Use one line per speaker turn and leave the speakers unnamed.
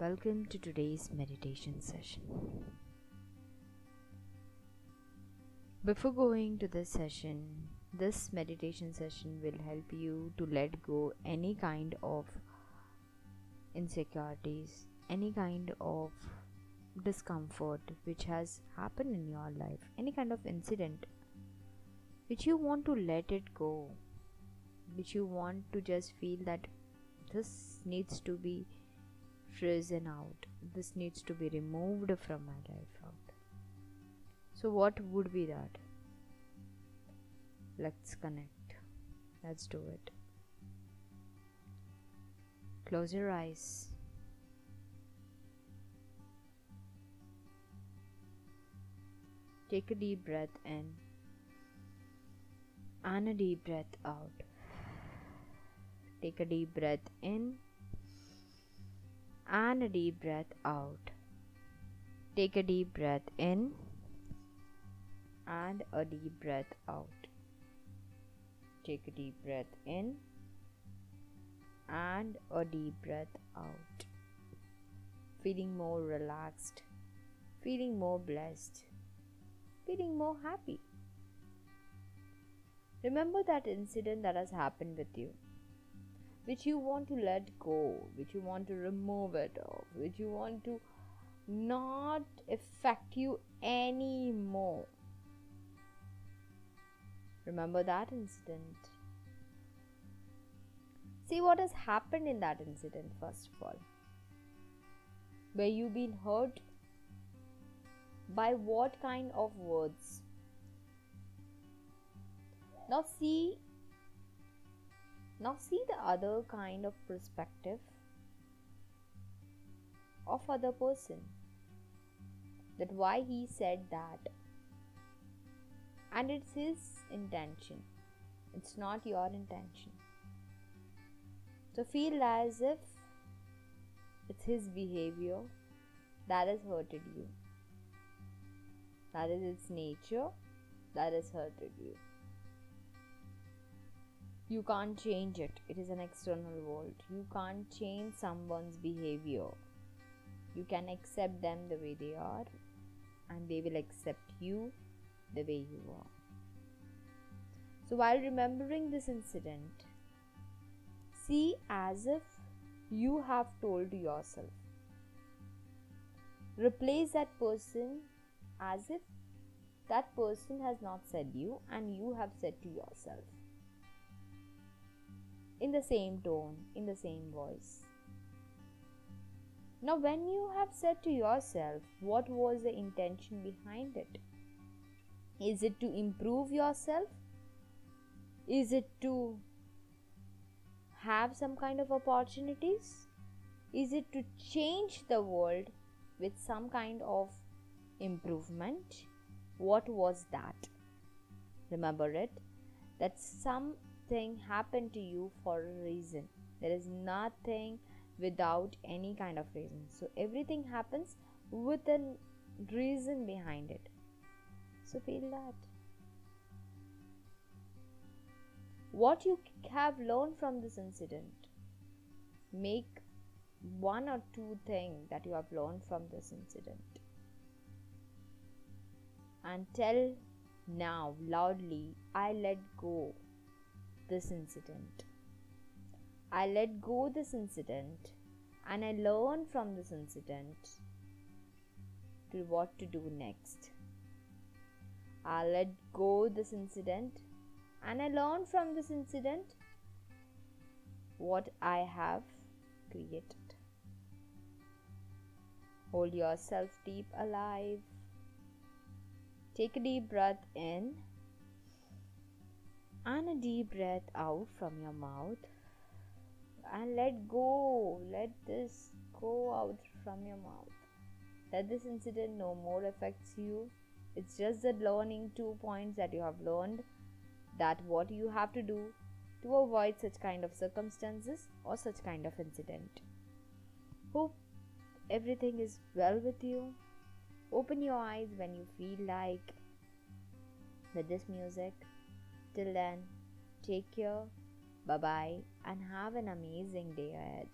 Welcome to today's meditation session. Before going to this session, this meditation session will help you to let go any kind of insecurities, any kind of discomfort which has happened in your life, any kind of incident which you want to let it go, which you want to just feel that this needs to be frozen out, this needs to be removed from my life out. So, what would be that? Let's connect. Let's do it. Close your eyes. Take a deep breath in and a deep breath out. Take a deep breath in and a deep breath out. Take a deep breath in and a deep breath out. Take a deep breath in and a deep breath out. Feeling more relaxed, feeling more blessed, feeling more happy. Remember that incident that has happened with you, which you want to let go, which you want to remove it off, which you want to not affect you anymore. Remember that incident. See what has happened in that incident, first of all. Where you've been hurt by what kind of words? now see now see the other kind of perspective of other person. That why he said that. And it's his intention. It's not your intention. So feel as if it's his behavior that has hurted you. That is its nature that has hurted you you can't change it. It is an external world. You can't change someone's behavior. You can accept them the way they are and they will accept you the way you are. So while remembering this incident see as if you have told yourself. Replace that person as if that person has not said you and you have said to yourself in the same tone, in the same voice. Now, when you have said to yourself, what was the intention behind it? Is it to improve yourself? Is it to have some kind of opportunities? Is it to change the world with some kind of improvement? What was that? Remember it that some Thing happened to you for a reason. There is nothing without any kind of reason. So everything happens with a reason behind it. So feel that. What you have learned from this incident, make one or two things that you have learned from this incident and tell now loudly, I let go this incident. I let go this incident and I learn from this incident to what to do next. I let go this incident and I learn from this incident what I have created. Hold yourself deep alive. Take a deep breath in and a deep breath out from your mouth and let go let this go out from your mouth. Let this incident no more affects you. It's just the learning two points that you have learned that what you have to do to avoid such kind of circumstances or such kind of incident. Hope everything is well with you. Open your eyes when you feel like with this music Till then, take care, bye bye, and have an amazing day ahead.